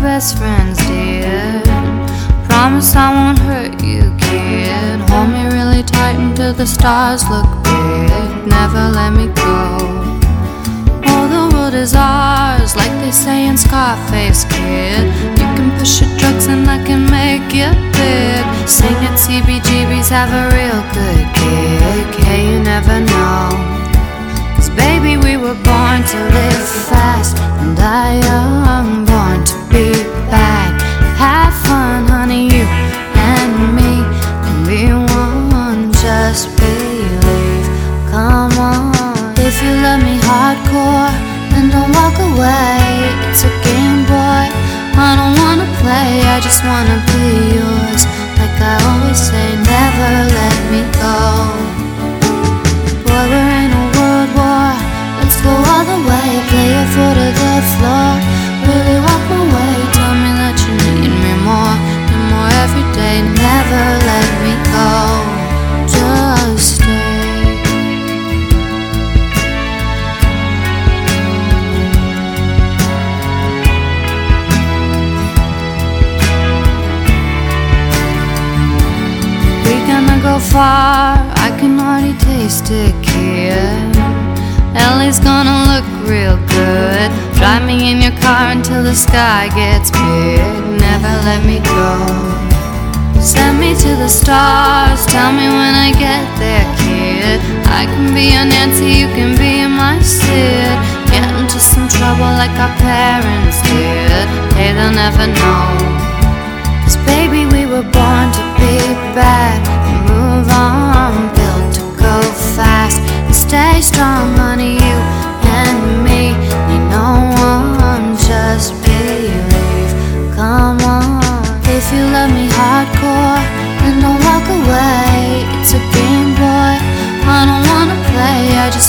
best friends dear. Promise I won't hurt you, kid. Hold me really tight until the stars look big. Never let me go. All the world is ours, like they say in Scarface, kid. You can push your drugs and I can make you big. Sing it, CBGBs have a real good gig. Hey, you never know. Cause baby, we were born to live fast and die walk away. It's a game, boy. I don't wanna play, I just wanna be yours. Like I always say, never let me go. Gonna far, I can already taste it, kid. LA's gonna look real good. Drive me in your car until the sky gets big. Never let me go. Send me to the stars, tell me when I get there, kid. I can be your Nancy, you can be my Sid. Get into some trouble like our parents did. Hey, they'll never know. Cause baby, we were born to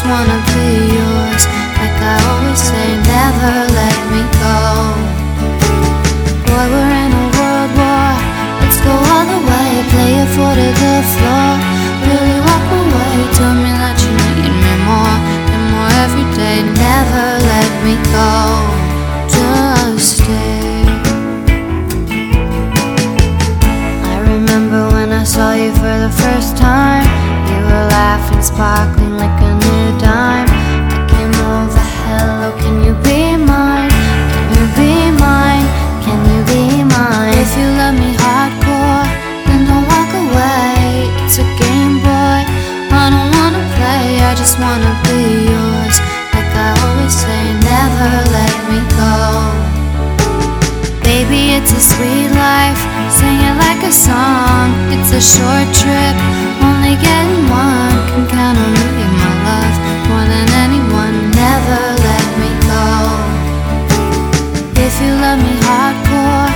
wanna be yours. Like I always say, never let me go. Boy, we're in a world war. Let's go all the way, play it to the floor. Really walk away, tell me that you need me more and more every day. Never let me go, just stay. I remember when I saw you for the first time. You were laughing, sparkling like a dime. I came over, hello, can you be mine? Can you be mine? Can you be mine? If you love me hardcore, then don't walk away. It's a game, boy. I don't wanna play, I just wanna be yours. Like I always say, never let me go. Baby, it's a sweet life. Sing it like a song. It's a short trip, hardcore.